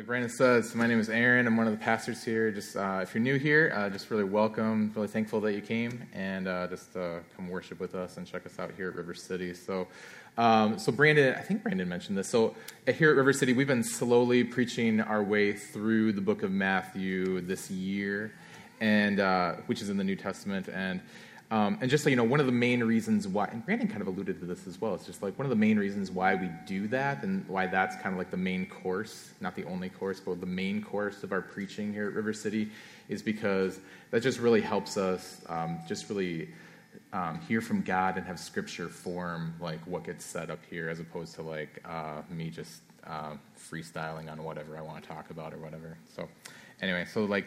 like Brandon says, my name is Aaron. I'm one of the pastors here. Just uh, if you're new here, uh, just really welcome. Really thankful that you came and uh, just uh, come worship with us and check us out here at River City. So, um, so Brandon, I think Brandon mentioned this. So here at River City, we've been slowly preaching our way through the book of Matthew this year, and uh, which is in the New Testament and. Um, and just so you know, one of the main reasons why, and Brandon kind of alluded to this as well, it's just like one of the main reasons why we do that and why that's kind of like the main course, not the only course, but the main course of our preaching here at River City is because that just really helps us um, just really um, hear from God and have scripture form like what gets said up here as opposed to like uh, me just uh, freestyling on whatever I want to talk about or whatever. So, anyway, so like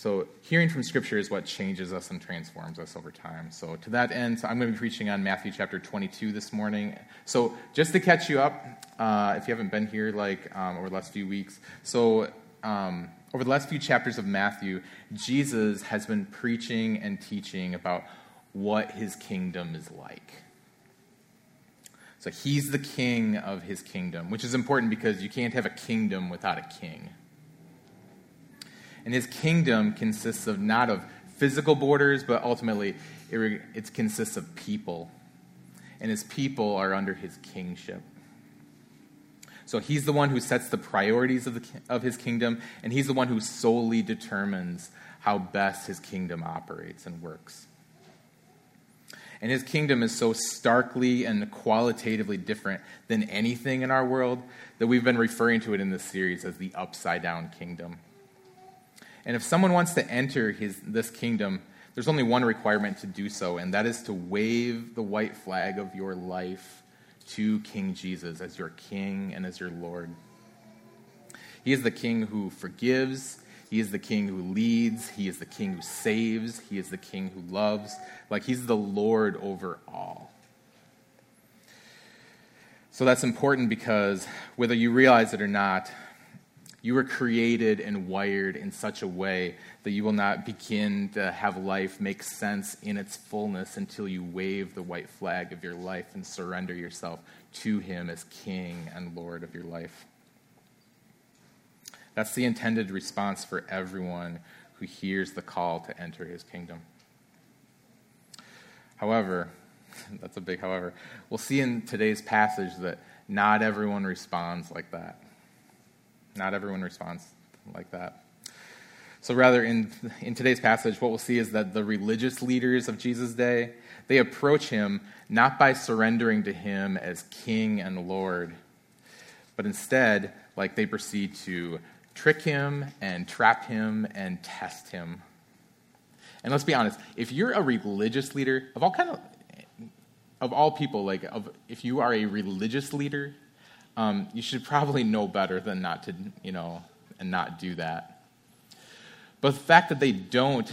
so, hearing from Scripture is what changes us and transforms us over time. So, to that end, so I'm going to be preaching on Matthew chapter 22 this morning. So, just to catch you up, uh, if you haven't been here like um, over the last few weeks, so um, over the last few chapters of Matthew, Jesus has been preaching and teaching about what his kingdom is like. So, he's the king of his kingdom, which is important because you can't have a kingdom without a king. And his kingdom consists of not of physical borders, but ultimately it, it consists of people. And his people are under his kingship. So he's the one who sets the priorities of, the, of his kingdom, and he's the one who solely determines how best his kingdom operates and works. And his kingdom is so starkly and qualitatively different than anything in our world that we've been referring to it in this series as the upside down kingdom. And if someone wants to enter his, this kingdom, there's only one requirement to do so, and that is to wave the white flag of your life to King Jesus as your king and as your Lord. He is the king who forgives. He is the king who leads. He is the king who saves. He is the king who loves. Like he's the Lord over all. So that's important because whether you realize it or not, you were created and wired in such a way that you will not begin to have life make sense in its fullness until you wave the white flag of your life and surrender yourself to Him as King and Lord of your life. That's the intended response for everyone who hears the call to enter His kingdom. However, that's a big however, we'll see in today's passage that not everyone responds like that. Not everyone responds like that. So rather, in, in today's passage, what we'll see is that the religious leaders of Jesus' day, they approach him not by surrendering to him as king and lord, but instead, like they proceed to trick him and trap him and test him. And let's be honest, if you're a religious leader of all kind of of all people, like of, if you are a religious leader, um, you should probably know better than not to, you know, and not do that. But the fact that they don't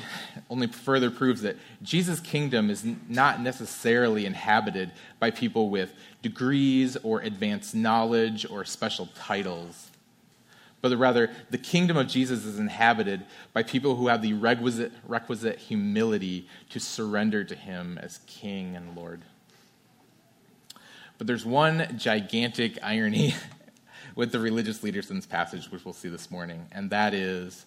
only further proves that Jesus' kingdom is not necessarily inhabited by people with degrees or advanced knowledge or special titles. But rather, the kingdom of Jesus is inhabited by people who have the requisite, requisite humility to surrender to him as King and Lord. But there's one gigantic irony with the religious leaders in this passage, which we'll see this morning, and that is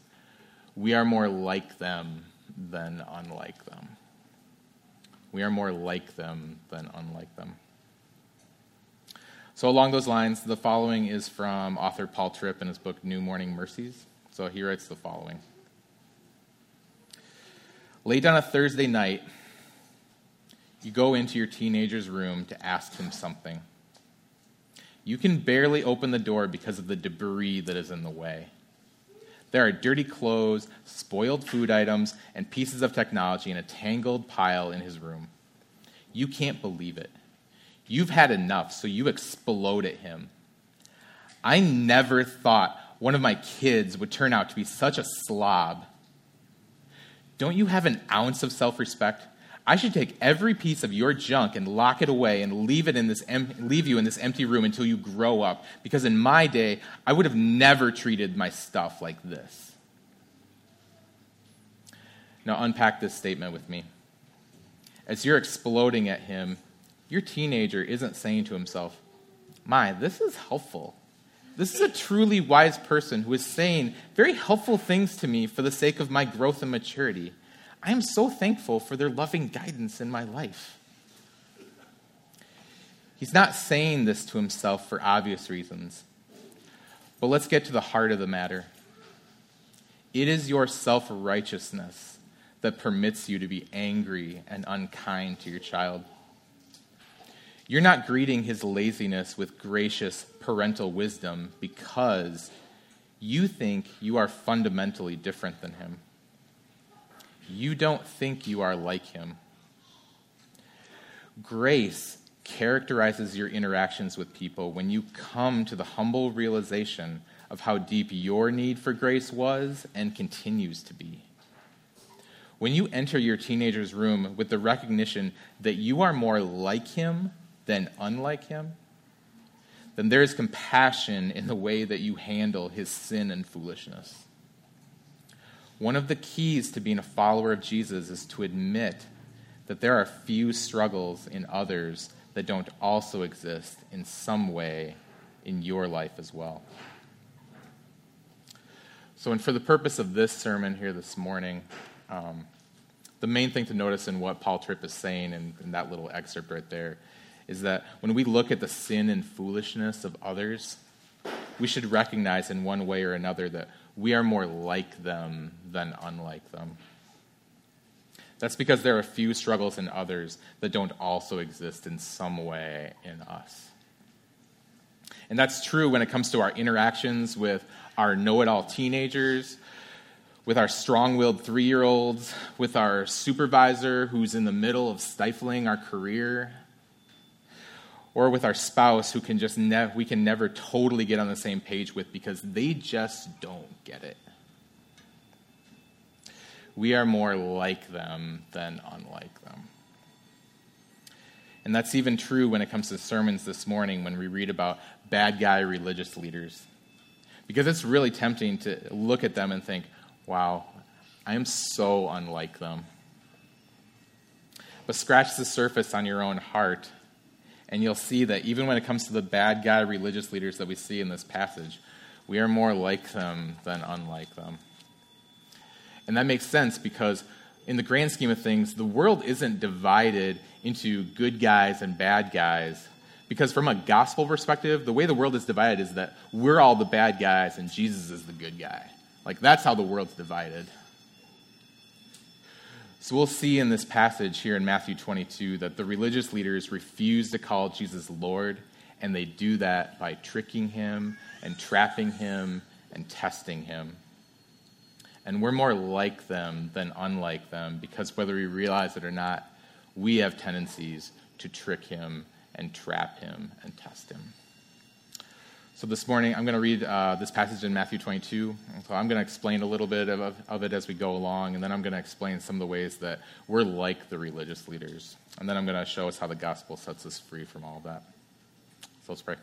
we are more like them than unlike them. We are more like them than unlike them. So, along those lines, the following is from author Paul Tripp in his book New Morning Mercies. So, he writes the following Late on a Thursday night, you go into your teenager's room to ask him something. You can barely open the door because of the debris that is in the way. There are dirty clothes, spoiled food items, and pieces of technology in a tangled pile in his room. You can't believe it. You've had enough, so you explode at him. I never thought one of my kids would turn out to be such a slob. Don't you have an ounce of self respect? I should take every piece of your junk and lock it away and leave, it in this em- leave you in this empty room until you grow up. Because in my day, I would have never treated my stuff like this. Now, unpack this statement with me. As you're exploding at him, your teenager isn't saying to himself, My, this is helpful. This is a truly wise person who is saying very helpful things to me for the sake of my growth and maturity. I am so thankful for their loving guidance in my life. He's not saying this to himself for obvious reasons. But let's get to the heart of the matter. It is your self righteousness that permits you to be angry and unkind to your child. You're not greeting his laziness with gracious parental wisdom because you think you are fundamentally different than him. You don't think you are like him. Grace characterizes your interactions with people when you come to the humble realization of how deep your need for grace was and continues to be. When you enter your teenager's room with the recognition that you are more like him than unlike him, then there is compassion in the way that you handle his sin and foolishness. One of the keys to being a follower of Jesus is to admit that there are few struggles in others that don't also exist in some way in your life as well. So, and for the purpose of this sermon here this morning, um, the main thing to notice in what Paul Tripp is saying in, in that little excerpt right there is that when we look at the sin and foolishness of others, we should recognize in one way or another that we are more like them than unlike them. That's because there are a few struggles in others that don't also exist in some way in us. And that's true when it comes to our interactions with our know it all teenagers, with our strong willed three year olds, with our supervisor who's in the middle of stifling our career, or with our spouse who can just ne- we can never totally get on the same page with because they just don't get it we are more like them than unlike them. And that's even true when it comes to sermons this morning when we read about bad guy religious leaders. Because it's really tempting to look at them and think, wow, I am so unlike them. But scratch the surface on your own heart, and you'll see that even when it comes to the bad guy religious leaders that we see in this passage, we are more like them than unlike them. And that makes sense because, in the grand scheme of things, the world isn't divided into good guys and bad guys. Because, from a gospel perspective, the way the world is divided is that we're all the bad guys and Jesus is the good guy. Like, that's how the world's divided. So, we'll see in this passage here in Matthew 22 that the religious leaders refuse to call Jesus Lord, and they do that by tricking him and trapping him and testing him. And we're more like them than unlike them because whether we realize it or not, we have tendencies to trick him and trap him and test him. So this morning, I'm going to read uh, this passage in Matthew 22. So I'm going to explain a little bit of, of it as we go along, and then I'm going to explain some of the ways that we're like the religious leaders. And then I'm going to show us how the gospel sets us free from all of that. So let's pray.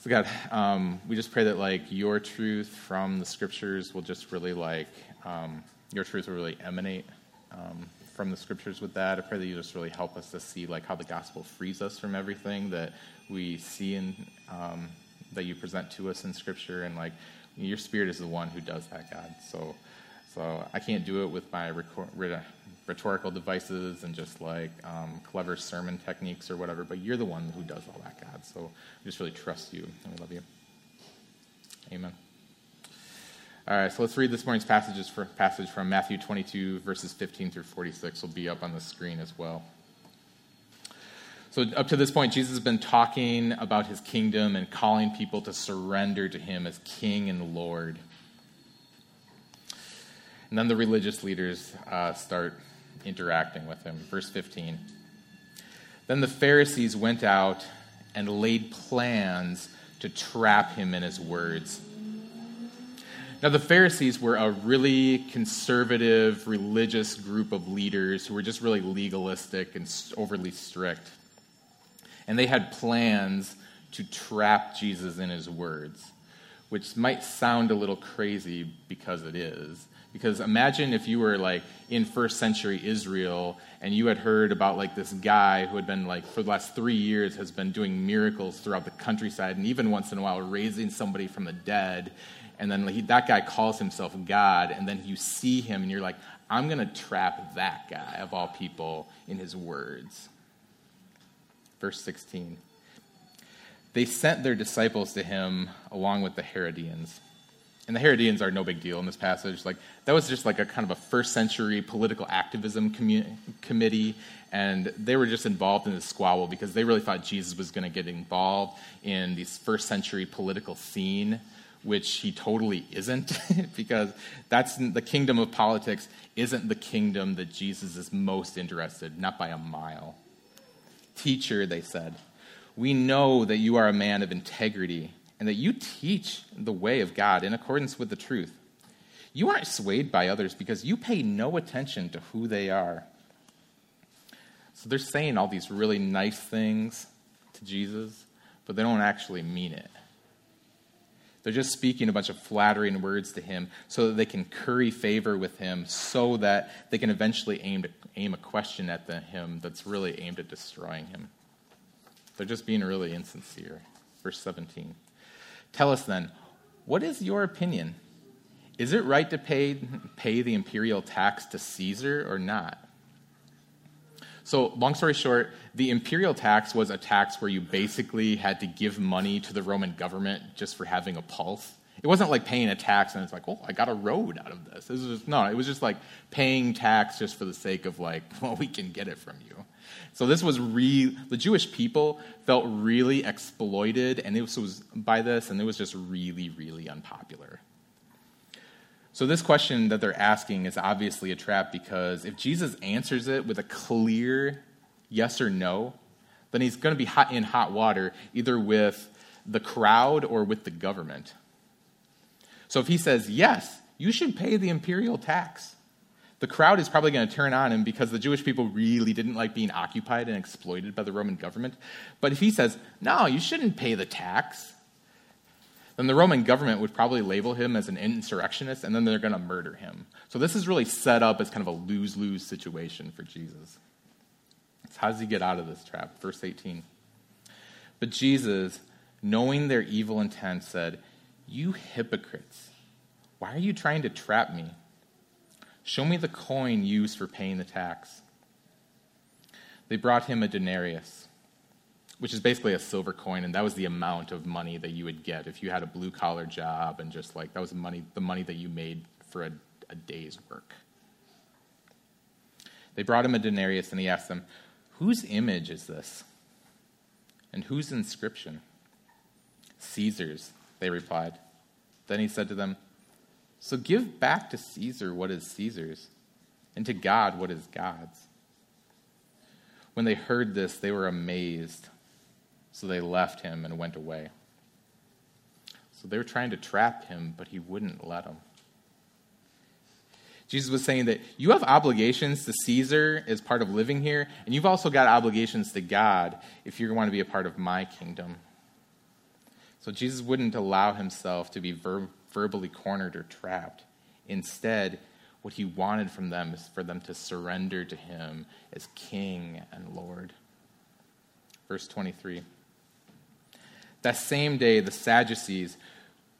So God, um, we just pray that like your truth from the scriptures will just really like um, your truth will really emanate um, from the scriptures with that. I pray that you just really help us to see like how the gospel frees us from everything that we see in um, that you present to us in scripture, and like your spirit is the one who does that, God. So, so I can't do it with my rhetorical devices and just like um, clever sermon techniques or whatever, but you're the one who does all that, God. So just really trust you and we love you. Amen. All right, so let's read this morning's passages for, passage from Matthew 22, verses 15 through 46. will be up on the screen as well. So, up to this point, Jesus has been talking about his kingdom and calling people to surrender to him as King and Lord. And then the religious leaders uh, start interacting with him. Verse 15. Then the Pharisees went out and laid plans to trap him in his words. Now, the Pharisees were a really conservative, religious group of leaders who were just really legalistic and overly strict. And they had plans to trap Jesus in his words, which might sound a little crazy because it is Because imagine if you were like in first century Israel and you had heard about like this guy who had been like for the last three years has been doing miracles throughout the countryside and even once in a while raising somebody from the dead. And then he, that guy calls himself God, and then you see him and you're like, I'm going to trap that guy of all people in his words. Verse 16. They sent their disciples to him along with the Herodians and the Herodians are no big deal in this passage. Like that was just like a kind of a first century political activism commu- committee, and they were just involved in this squabble because they really thought Jesus was going to get involved in this first century political scene, which he totally isn't, because that's the kingdom of politics isn't the kingdom that Jesus is most interested, not by a mile. Teacher, they said, we know that you are a man of integrity and that you teach the way of God in accordance with the truth. You aren't swayed by others because you pay no attention to who they are. So they're saying all these really nice things to Jesus, but they don't actually mean it. They're just speaking a bunch of flattering words to him so that they can curry favor with him, so that they can eventually aim, to, aim a question at the, him that's really aimed at destroying him. They're just being really insincere. Verse 17. Tell us then, what is your opinion? Is it right to pay, pay the imperial tax to Caesar or not? So, long story short, the imperial tax was a tax where you basically had to give money to the Roman government just for having a pulse. It wasn't like paying a tax and it's like, oh, I got a road out of this. Was just, no, it was just like paying tax just for the sake of like, well, we can get it from you. So this was re- the Jewish people felt really exploited, and it was by this, and it was just really, really unpopular. So this question that they're asking is obviously a trap because if Jesus answers it with a clear yes or no, then he's going to be hot in hot water either with the crowd or with the government. So if he says yes, you should pay the imperial tax the crowd is probably going to turn on him because the Jewish people really didn't like being occupied and exploited by the Roman government. But if he says, no, you shouldn't pay the tax, then the Roman government would probably label him as an insurrectionist and then they're going to murder him. So this is really set up as kind of a lose lose situation for Jesus. So how does he get out of this trap? Verse 18. But Jesus, knowing their evil intent, said, You hypocrites, why are you trying to trap me? Show me the coin used for paying the tax. They brought him a denarius, which is basically a silver coin, and that was the amount of money that you would get if you had a blue collar job and just like that was the money, the money that you made for a, a day's work. They brought him a denarius, and he asked them, Whose image is this? And whose inscription? Caesar's, they replied. Then he said to them, so give back to Caesar what is Caesar's, and to God what is God's. When they heard this, they were amazed. So they left him and went away. So they were trying to trap him, but he wouldn't let them. Jesus was saying that you have obligations to Caesar as part of living here, and you've also got obligations to God if you want to be a part of my kingdom. So Jesus wouldn't allow himself to be ver- verbally cornered or trapped. Instead, what he wanted from them is for them to surrender to him as King and Lord. Verse 23. That same day, the Sadducees,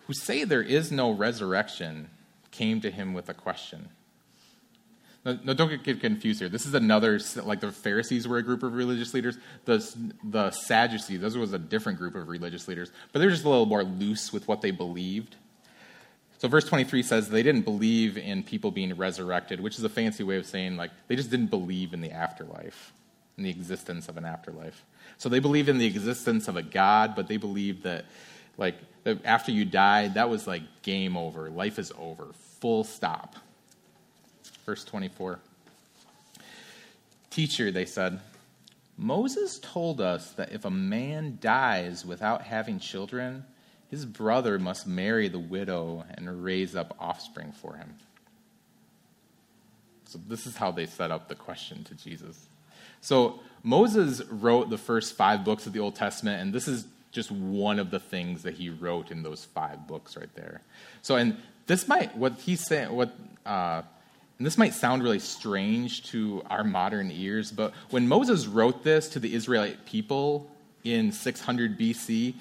who say there is no resurrection, came to him with a question. No, don't get confused here. This is another, like the Pharisees were a group of religious leaders. The, the Sadducees, those was a different group of religious leaders, but they're just a little more loose with what they believed. So verse 23 says they didn't believe in people being resurrected, which is a fancy way of saying like they just didn't believe in the afterlife, in the existence of an afterlife. So they believe in the existence of a God, but they believe that like that after you died, that was like game over. Life is over. Full stop. Verse 24. Teacher, they said, Moses told us that if a man dies without having children, his brother must marry the widow and raise up offspring for him. So, this is how they set up the question to Jesus. So, Moses wrote the first five books of the Old Testament, and this is just one of the things that he wrote in those five books right there. So, and this might, what he's saying, what, uh, and this might sound really strange to our modern ears, but when Moses wrote this to the Israelite people in 600 BC,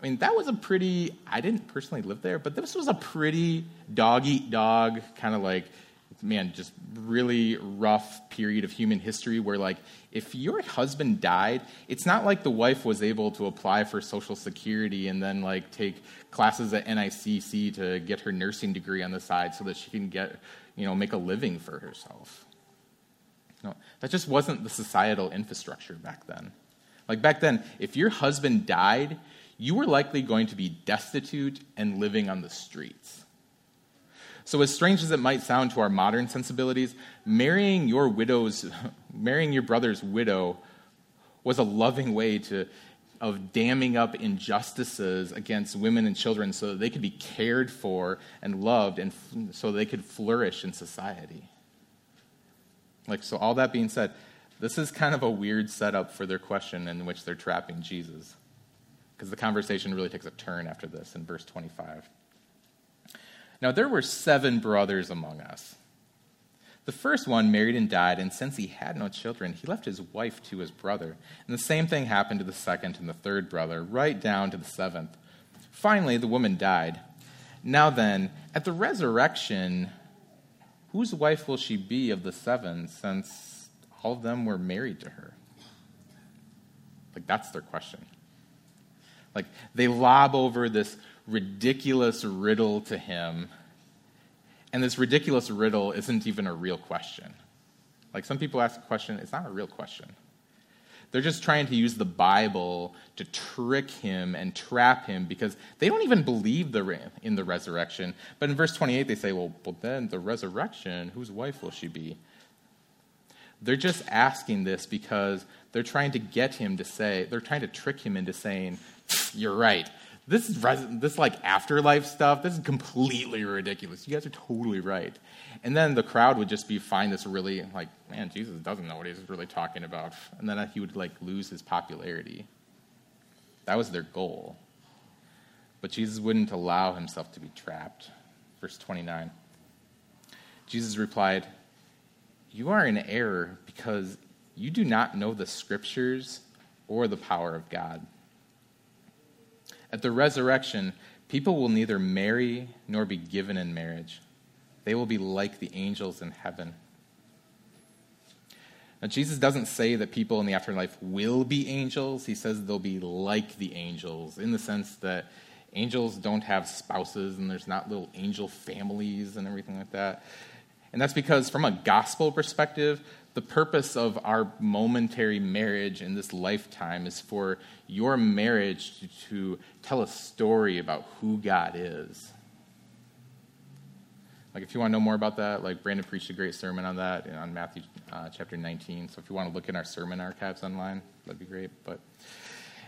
I mean, that was a pretty, I didn't personally live there, but this was a pretty dog eat dog kind of like, man, just really rough period of human history where, like, if your husband died, it's not like the wife was able to apply for Social Security and then, like, take classes at NICC to get her nursing degree on the side so that she can get, you know, make a living for herself. No, that just wasn't the societal infrastructure back then. Like, back then, if your husband died, you were likely going to be destitute and living on the streets. So, as strange as it might sound to our modern sensibilities, marrying your widow's, marrying your brother's widow was a loving way to, of damming up injustices against women and children so that they could be cared for and loved and f- so they could flourish in society. Like, so all that being said, this is kind of a weird setup for their question in which they're trapping Jesus because the conversation really takes a turn after this in verse 25. Now, there were seven brothers among us. The first one married and died, and since he had no children, he left his wife to his brother. And the same thing happened to the second and the third brother, right down to the seventh. Finally, the woman died. Now then, at the resurrection, whose wife will she be of the seven, since all of them were married to her? Like, that's their question. Like they lob over this ridiculous riddle to him, and this ridiculous riddle isn't even a real question. Like some people ask a question, it's not a real question. They're just trying to use the Bible to trick him and trap him because they don't even believe the, in the resurrection. But in verse 28, they say, well, well, then the resurrection, whose wife will she be? They're just asking this because they're trying to get him to say, they're trying to trick him into saying, you're right. This is this like afterlife stuff. This is completely ridiculous. You guys are totally right. And then the crowd would just be find this really like, man, Jesus doesn't know what he's really talking about. And then he would like lose his popularity. That was their goal. But Jesus wouldn't allow himself to be trapped. Verse 29. Jesus replied, You are in error because you do not know the scriptures or the power of God. At the resurrection, people will neither marry nor be given in marriage. They will be like the angels in heaven. Now, Jesus doesn't say that people in the afterlife will be angels. He says they'll be like the angels, in the sense that angels don't have spouses and there's not little angel families and everything like that. And that's because, from a gospel perspective, the purpose of our momentary marriage in this lifetime is for your marriage to, to tell a story about who God is. Like, if you want to know more about that, like Brandon preached a great sermon on that on Matthew uh, chapter 19. So if you want to look in our sermon archives online, that'd be great. But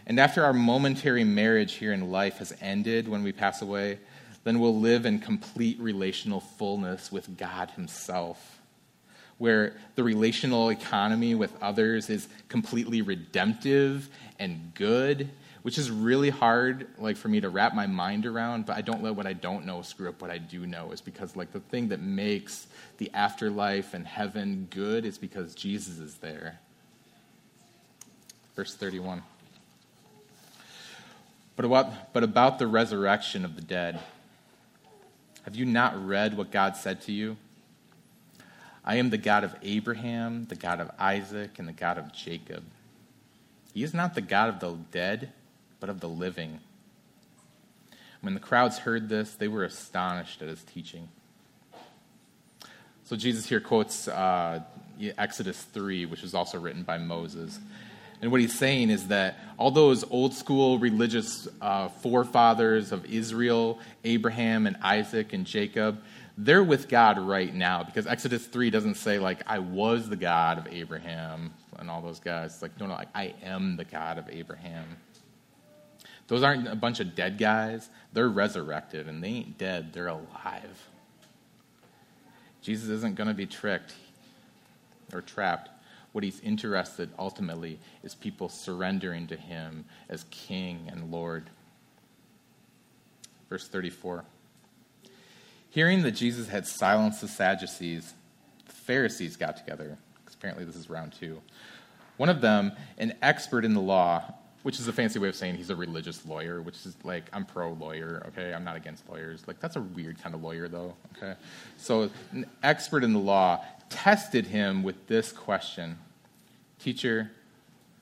and after our momentary marriage here in life has ended when we pass away, then we'll live in complete relational fullness with God Himself where the relational economy with others is completely redemptive and good, which is really hard like for me to wrap my mind around, but I don't let what I don't know screw up what I do know is because like the thing that makes the afterlife and heaven good is because Jesus is there. Verse 31. But about, but about the resurrection of the dead, have you not read what God said to you? I am the God of Abraham, the God of Isaac, and the God of Jacob. He is not the God of the dead, but of the living. When the crowds heard this, they were astonished at his teaching. So Jesus here quotes uh, Exodus 3, which was also written by Moses. And what he's saying is that all those old school religious uh, forefathers of Israel, Abraham and Isaac and Jacob, they're with God right now because Exodus 3 doesn't say, like, I was the God of Abraham and all those guys. It's like, no, no, like, I am the God of Abraham. Those aren't a bunch of dead guys. They're resurrected and they ain't dead, they're alive. Jesus isn't going to be tricked or trapped. What he's interested ultimately is people surrendering to him as king and Lord. Verse 34. Hearing that Jesus had silenced the Sadducees, the Pharisees got together. Apparently, this is round two. One of them, an expert in the law, which is a fancy way of saying he's a religious lawyer, which is like, I'm pro lawyer, okay? I'm not against lawyers. Like, that's a weird kind of lawyer, though, okay? So, an expert in the law tested him with this question Teacher,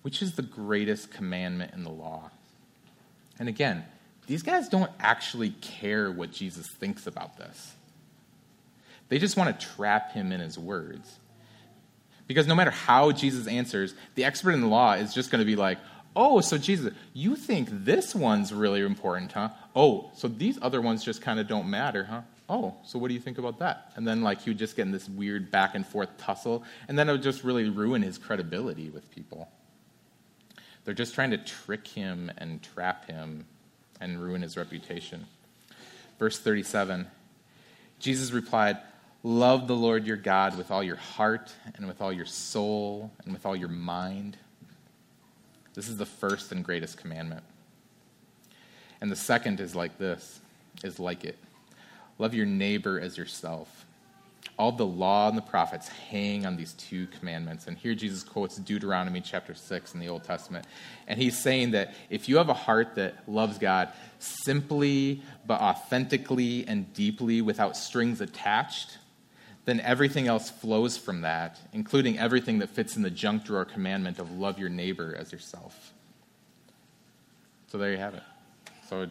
which is the greatest commandment in the law? And again, these guys don't actually care what Jesus thinks about this. They just want to trap him in his words. Because no matter how Jesus answers, the expert in the law is just going to be like, oh, so Jesus, you think this one's really important, huh? Oh, so these other ones just kind of don't matter, huh? Oh, so what do you think about that? And then, like, he would just get in this weird back and forth tussle, and then it would just really ruin his credibility with people. They're just trying to trick him and trap him and ruin his reputation. Verse 37 Jesus replied, Love the Lord your God with all your heart and with all your soul and with all your mind. This is the first and greatest commandment. And the second is like this, is like it. Love your neighbor as yourself. All the law and the prophets hang on these two commandments. And here Jesus quotes Deuteronomy chapter 6 in the Old Testament. And he's saying that if you have a heart that loves God simply but authentically and deeply without strings attached, then everything else flows from that, including everything that fits in the junk drawer commandment of love your neighbor as yourself. So there you have it. So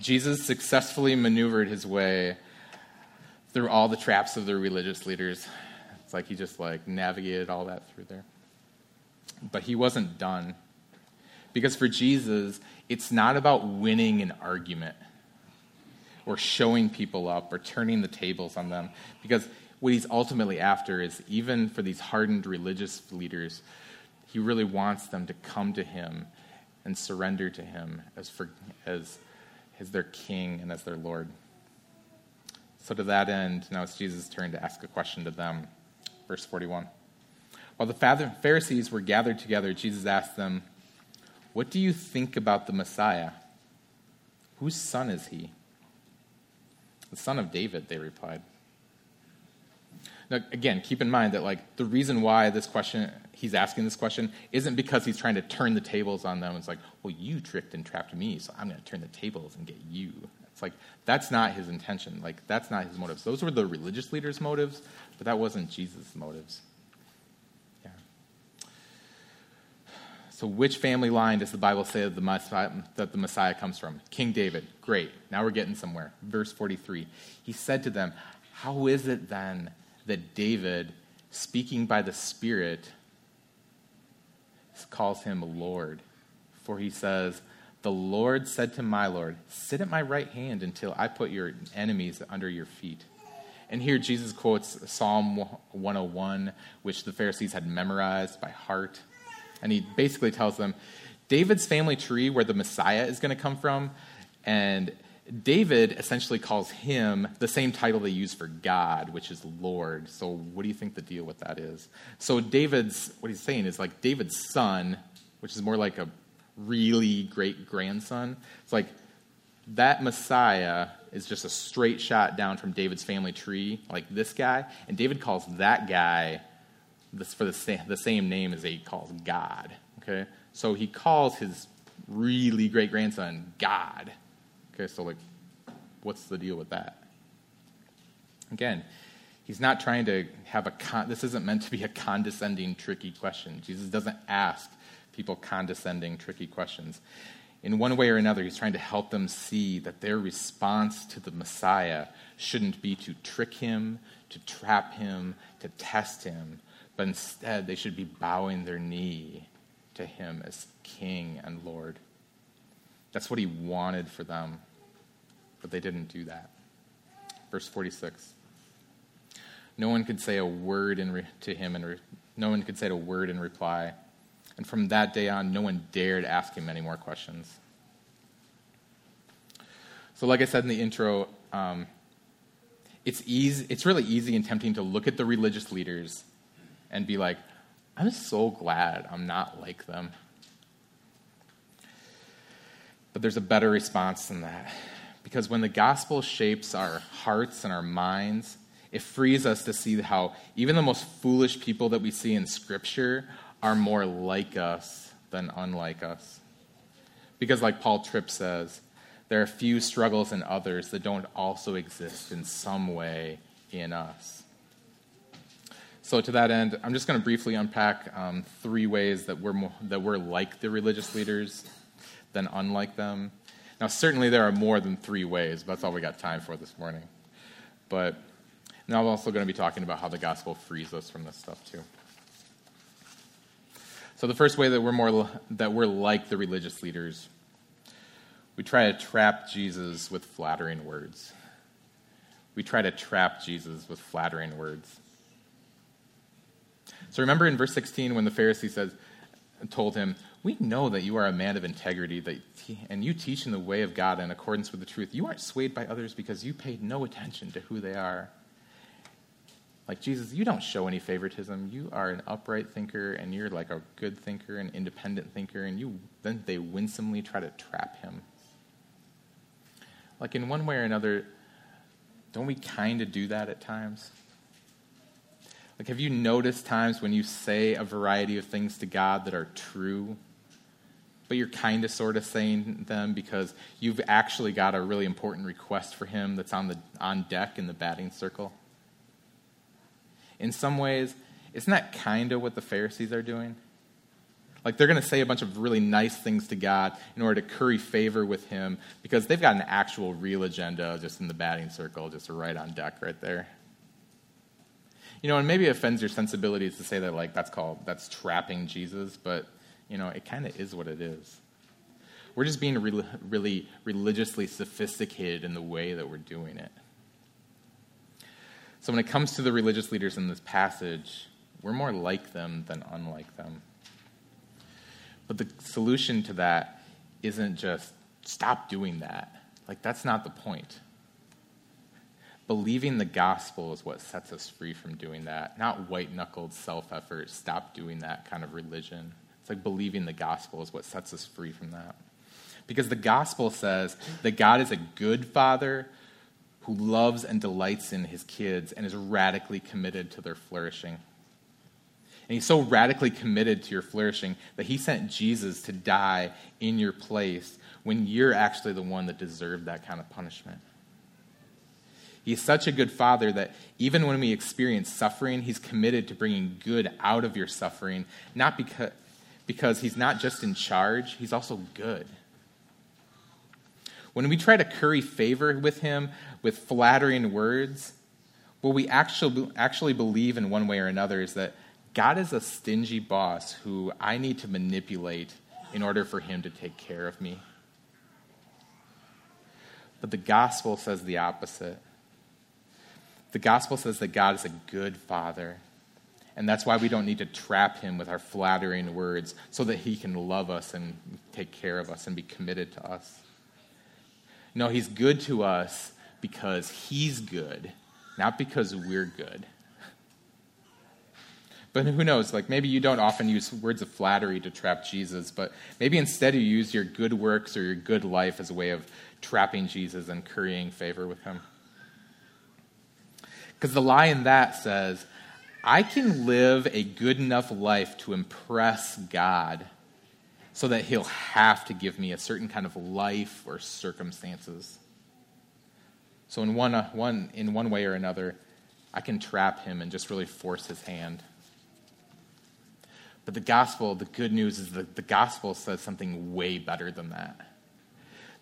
Jesus successfully maneuvered his way through all the traps of the religious leaders. It's like he just like navigated all that through there. But he wasn't done. Because for Jesus, it's not about winning an argument or showing people up or turning the tables on them. Because what he's ultimately after is even for these hardened religious leaders, he really wants them to come to him and surrender to him as, for, as, as their king and as their Lord. So, to that end, now it's Jesus' turn to ask a question to them. Verse 41. While the Pharisees were gathered together, Jesus asked them, What do you think about the Messiah? Whose son is he? The son of David, they replied. Now, again, keep in mind that like the reason why this question he's asking this question isn't because he's trying to turn the tables on them. It's like, well, you tricked and trapped me, so I'm going to turn the tables and get you. It's like that's not his intention. Like that's not his motives. Those were the religious leaders' motives, but that wasn't Jesus' motives. Yeah. So, which family line does the Bible say that the, Messiah, that the Messiah comes from? King David. Great. Now we're getting somewhere. Verse 43. He said to them, How is it then that David, speaking by the Spirit, calls him Lord. For he says, The Lord said to my Lord, Sit at my right hand until I put your enemies under your feet. And here Jesus quotes Psalm 101, which the Pharisees had memorized by heart. And he basically tells them David's family tree, where the Messiah is going to come from, and David essentially calls him the same title they use for God, which is Lord. So, what do you think the deal with that is? So, David's, what he's saying is like David's son, which is more like a really great grandson. It's like that Messiah is just a straight shot down from David's family tree, like this guy. And David calls that guy this, for the same, the same name as he calls God. Okay? So, he calls his really great grandson God. Okay, so like, what's the deal with that? Again, he's not trying to have a con- this isn't meant to be a condescending tricky question jesus doesn't ask people condescending tricky questions in one way or another he's trying to help them see that their response to the messiah shouldn't be to trick him to trap him to test him but instead they should be bowing their knee to him as king and lord that's what he wanted for them but they didn't do that. Verse 46. No one could say a word re- to him, and re- no one could say a word in reply. And from that day on, no one dared ask him any more questions. So, like I said in the intro, um, it's, easy, it's really easy and tempting to look at the religious leaders and be like, I'm so glad I'm not like them. But there's a better response than that. Because when the gospel shapes our hearts and our minds, it frees us to see how even the most foolish people that we see in Scripture are more like us than unlike us. Because, like Paul Tripp says, there are few struggles in others that don't also exist in some way in us. So, to that end, I'm just going to briefly unpack um, three ways that we're, more, that we're like the religious leaders than unlike them. Now, certainly there are more than three ways, but that's all we got time for this morning. But now I'm also going to be talking about how the gospel frees us from this stuff too. So the first way that we're more that we're like the religious leaders, we try to trap Jesus with flattering words. We try to trap Jesus with flattering words. So remember in verse 16 when the Pharisee says, told him, We know that you are a man of integrity that, and you teach in the way of God in accordance with the truth. You aren't swayed by others because you paid no attention to who they are. Like, Jesus, you don't show any favoritism. You are an upright thinker, and you're like a good thinker, an independent thinker, and you then they winsomely try to trap him. Like, in one way or another, don't we kind of do that at times? Like, have you noticed times when you say a variety of things to God that are true, but you're kind of sort of saying them because you've actually got a really important request for Him that's on, the, on deck in the batting circle? In some ways, isn't that kind of what the Pharisees are doing? Like they're going to say a bunch of really nice things to God in order to curry favor with Him because they've got an actual real agenda just in the batting circle, just right on deck right there. You know, and maybe it offends your sensibilities to say that, like, that's called, that's trapping Jesus, but, you know, it kind of is what it is. We're just being really, really religiously sophisticated in the way that we're doing it. So when it comes to the religious leaders in this passage, we're more like them than unlike them. But the solution to that isn't just stop doing that. Like, that's not the point. Believing the gospel is what sets us free from doing that, not white knuckled self effort, stop doing that kind of religion. It's like believing the gospel is what sets us free from that. Because the gospel says that God is a good father who loves and delights in his kids and is radically committed to their flourishing. And he's so radically committed to your flourishing that he sent Jesus to die in your place when you're actually the one that deserved that kind of punishment. He's such a good father that even when we experience suffering, he's committed to bringing good out of your suffering, not because, because he's not just in charge, he's also good. When we try to curry favor with him with flattering words, what we actually, actually believe in one way or another is that God is a stingy boss who I need to manipulate in order for him to take care of me. But the gospel says the opposite. The gospel says that God is a good father. And that's why we don't need to trap him with our flattering words so that he can love us and take care of us and be committed to us. No, he's good to us because he's good, not because we're good. But who knows? Like maybe you don't often use words of flattery to trap Jesus, but maybe instead you use your good works or your good life as a way of trapping Jesus and currying favor with him. Because the lie in that says, I can live a good enough life to impress God so that he'll have to give me a certain kind of life or circumstances. So, in one, uh, one, in one way or another, I can trap him and just really force his hand. But the gospel, the good news is that the gospel says something way better than that.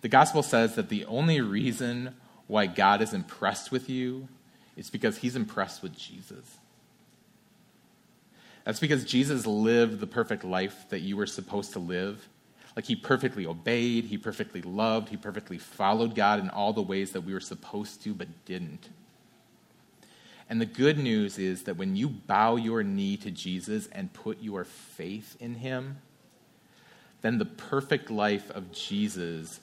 The gospel says that the only reason why God is impressed with you is because he's impressed with Jesus. That's because Jesus lived the perfect life that you were supposed to live. Like he perfectly obeyed, he perfectly loved, he perfectly followed God in all the ways that we were supposed to but didn't. And the good news is that when you bow your knee to Jesus and put your faith in him, then the perfect life of Jesus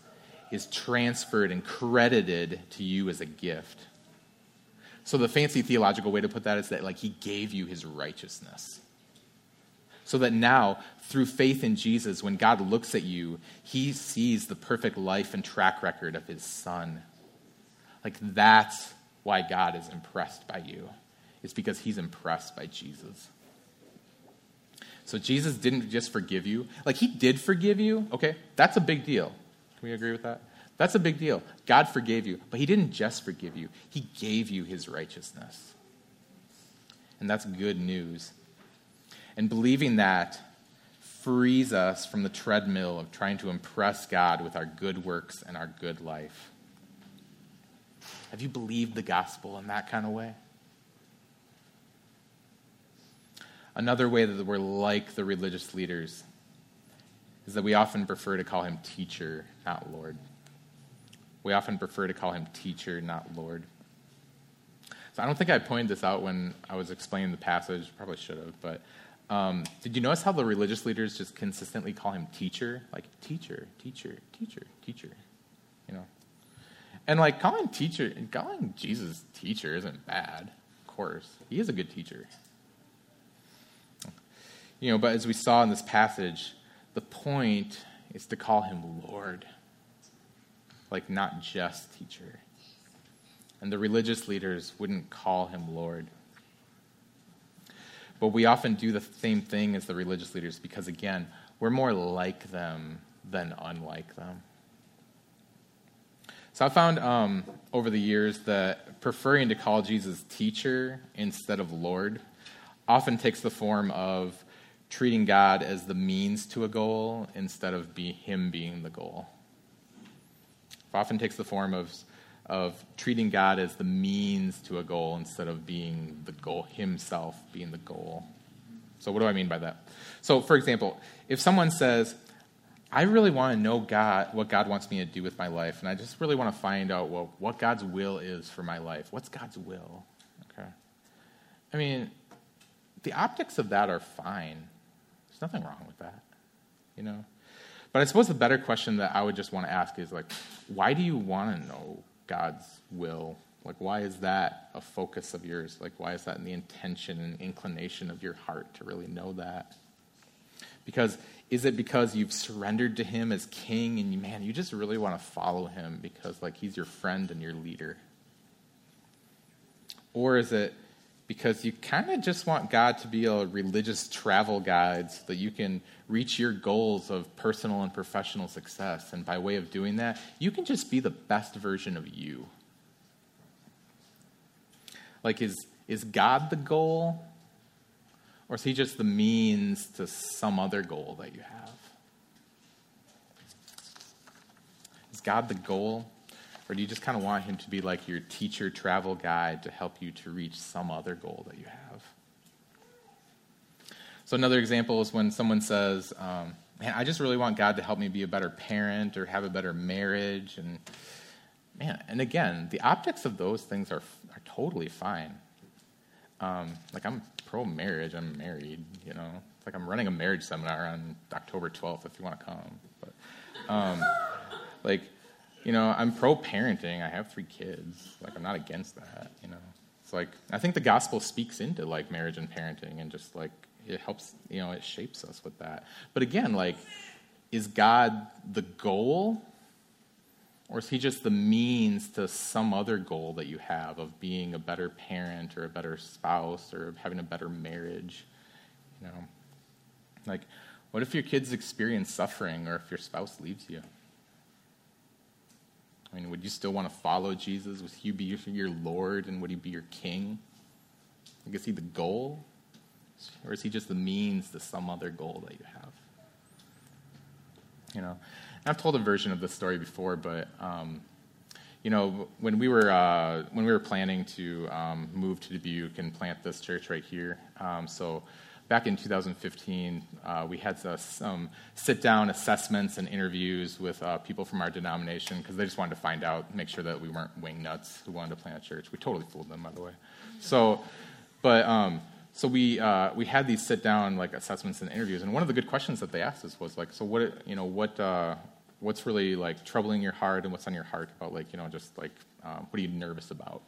is transferred and credited to you as a gift. So the fancy theological way to put that is that like he gave you his righteousness. So that now, through faith in Jesus, when God looks at you, he sees the perfect life and track record of his son. Like, that's why God is impressed by you. It's because he's impressed by Jesus. So Jesus didn't just forgive you. Like, he did forgive you, okay? That's a big deal. Can we agree with that? That's a big deal. God forgave you, but he didn't just forgive you, he gave you his righteousness. And that's good news. And believing that frees us from the treadmill of trying to impress God with our good works and our good life. Have you believed the gospel in that kind of way? Another way that we're like the religious leaders is that we often prefer to call him teacher, not Lord. We often prefer to call him teacher, not Lord. So I don't think I pointed this out when I was explaining the passage. Probably should have, but um, did you notice how the religious leaders just consistently call him teacher? Like, teacher, teacher, teacher, teacher. You know? And like calling teacher, calling Jesus teacher isn't bad, of course. He is a good teacher. You know, but as we saw in this passage, the point is to call him Lord. Like, not just teacher. And the religious leaders wouldn't call him Lord. But we often do the same thing as the religious leaders because, again, we're more like them than unlike them. So I found um, over the years that preferring to call Jesus teacher instead of Lord often takes the form of treating God as the means to a goal instead of be Him being the goal. It often takes the form of of treating God as the means to a goal instead of being the goal himself, being the goal. So, what do I mean by that? So, for example, if someone says, I really want to know God, what God wants me to do with my life, and I just really want to find out what God's will is for my life. What's God's will? Okay. I mean, the optics of that are fine. There's nothing wrong with that, you know? But I suppose the better question that I would just want to ask is like, why do you want to know God's will? Like, why is that a focus of yours? Like, why is that in the intention and inclination of your heart to really know that? Because is it because you've surrendered to Him as King and man, you just really want to follow Him because, like, He's your friend and your leader? Or is it because you kind of just want God to be a religious travel guide so that you can reach your goals of personal and professional success. And by way of doing that, you can just be the best version of you. Like, is, is God the goal? Or is he just the means to some other goal that you have? Is God the goal? Or do you just kind of want him to be like your teacher travel guide to help you to reach some other goal that you have? So, another example is when someone says, um, Man, I just really want God to help me be a better parent or have a better marriage. And, man, and again, the optics of those things are, are totally fine. Um, like, I'm pro marriage, I'm married, you know. It's like I'm running a marriage seminar on October 12th if you want to come. But, um, like, you know, I'm pro parenting. I have three kids. Like, I'm not against that, you know. It's like, I think the gospel speaks into, like, marriage and parenting and just, like, it helps, you know, it shapes us with that. But again, like, is God the goal? Or is he just the means to some other goal that you have of being a better parent or a better spouse or having a better marriage? You know, like, what if your kids experience suffering or if your spouse leaves you? I mean, would you still want to follow Jesus? Would he be your Lord and would he be your king? Like, is he the goal? Or is he just the means to some other goal that you have? You know, I've told a version of this story before, but um, you know, when we were uh, when we were planning to um, move to Dubuque and plant this church right here, um, so back in 2015, uh, we had some sit down assessments and interviews with uh, people from our denomination because they just wanted to find out, make sure that we weren't wing nuts who wanted to plant a church. We totally fooled them, by the way. So, but um, so we uh, we had these sit down like assessments and interviews, and one of the good questions that they asked us was like, so what you know what uh, what's really like troubling your heart and what's on your heart about like you know just like um, what are you nervous about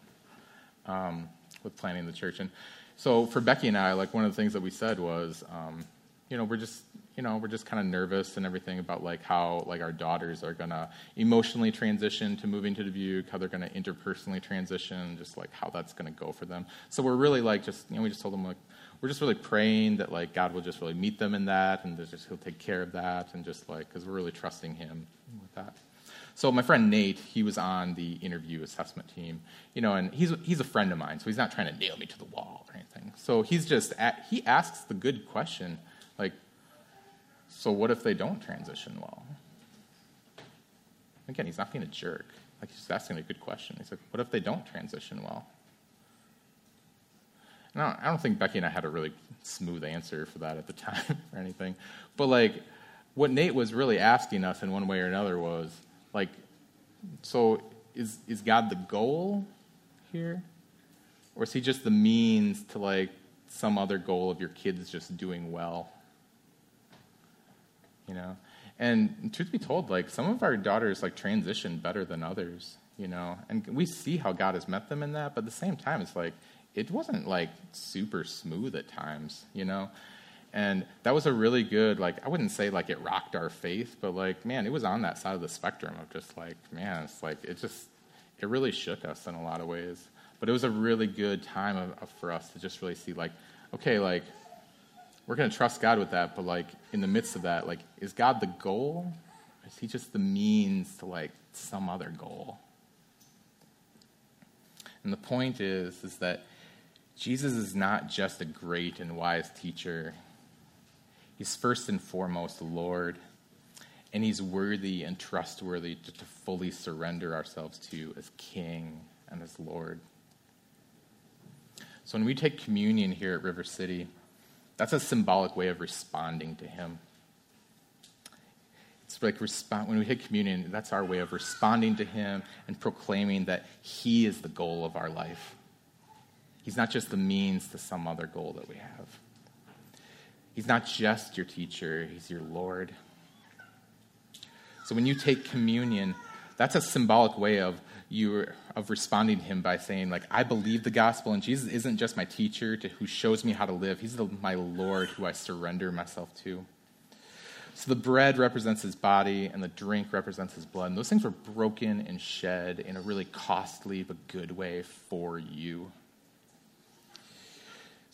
um, with planning the church and so for Becky and I like one of the things that we said was um, you know, we're just, you know, we're just kind of nervous and everything about like how like our daughters are gonna emotionally transition to moving to Dubuque, how they're gonna interpersonally transition, just like how that's gonna go for them. So we're really like just, you know, we just told them like we're just really praying that like God will just really meet them in that, and just He'll take care of that, and just like because we're really trusting Him with that. So my friend Nate, he was on the interview assessment team, you know, and he's he's a friend of mine, so he's not trying to nail me to the wall or anything. So he's just at, he asks the good question, like, so what if they don't transition well? Again, he's not being a jerk. Like he's asking a good question. He's like, what if they don't transition well? Don't, I don't think Becky and I had a really smooth answer for that at the time or anything. But like, what Nate was really asking us in one way or another was like, so is is God the goal here, or is He just the means to like some other goal of your kids just doing well? You know, and truth be told, like some of our daughters like transition better than others. You know, and we see how God has met them in that, but at the same time, it's like it wasn't like super smooth at times. You know, and that was a really good like i wouldn't say like it rocked our faith but like man it was on that side of the spectrum of just like man it's like it just it really shook us in a lot of ways. But it was a really good time of, of, for us to just really see like okay like we're going to trust god with that but like in the midst of that like is god the goal? Is he just the means to like some other goal? And the point is is that jesus is not just a great and wise teacher He's first and foremost Lord, and He's worthy and trustworthy to, to fully surrender ourselves to as King and as Lord. So when we take communion here at River City, that's a symbolic way of responding to Him. It's like respond, when we take communion, that's our way of responding to Him and proclaiming that He is the goal of our life. He's not just the means to some other goal that we have. He's not just your teacher, He's your Lord. So when you take communion, that's a symbolic way of you of responding to him by saying like i believe the gospel and jesus isn't just my teacher to, who shows me how to live. He's the, my lord who i surrender myself to. So the bread represents his body and the drink represents his blood and those things were broken and shed in a really costly but good way for you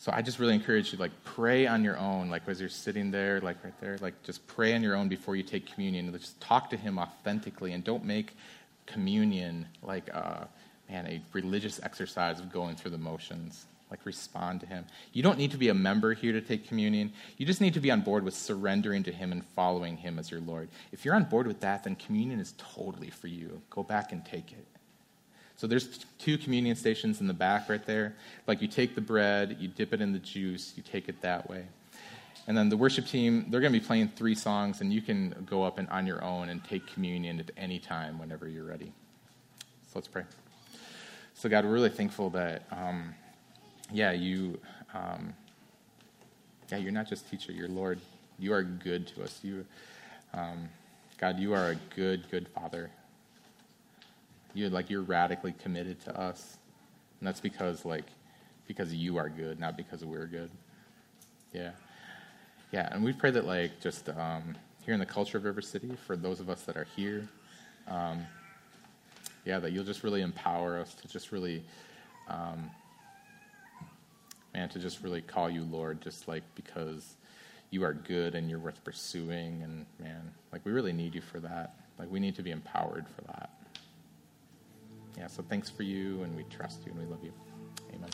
so I just really encourage you, like, pray on your own, like, as you're sitting there, like, right there, like, just pray on your own before you take communion. Just talk to Him authentically and don't make communion like, uh, man, a religious exercise of going through the motions. Like, respond to Him. You don't need to be a member here to take communion. You just need to be on board with surrendering to Him and following Him as your Lord. If you're on board with that, then communion is totally for you. Go back and take it. So there's two communion stations in the back right there. Like you take the bread, you dip it in the juice, you take it that way. And then the worship team, they're going to be playing three songs, and you can go up and on your own and take communion at any time whenever you're ready. So let's pray. So God, we're really thankful that, um, yeah, you, um, yeah, you're not just teacher, you're Lord. You are good to us. You, um, God, you are a good, good Father. You're like you're radically committed to us. And that's because like because you are good, not because we're good. Yeah. Yeah, and we pray that like just um, here in the culture of River City, for those of us that are here, um, yeah, that you'll just really empower us to just really, um, man, to just really call you Lord, just like because you are good and you're worth pursuing, and man, like we really need you for that. Like we need to be empowered for that yeah, so thanks for you, and we trust you, and we love you. Amen.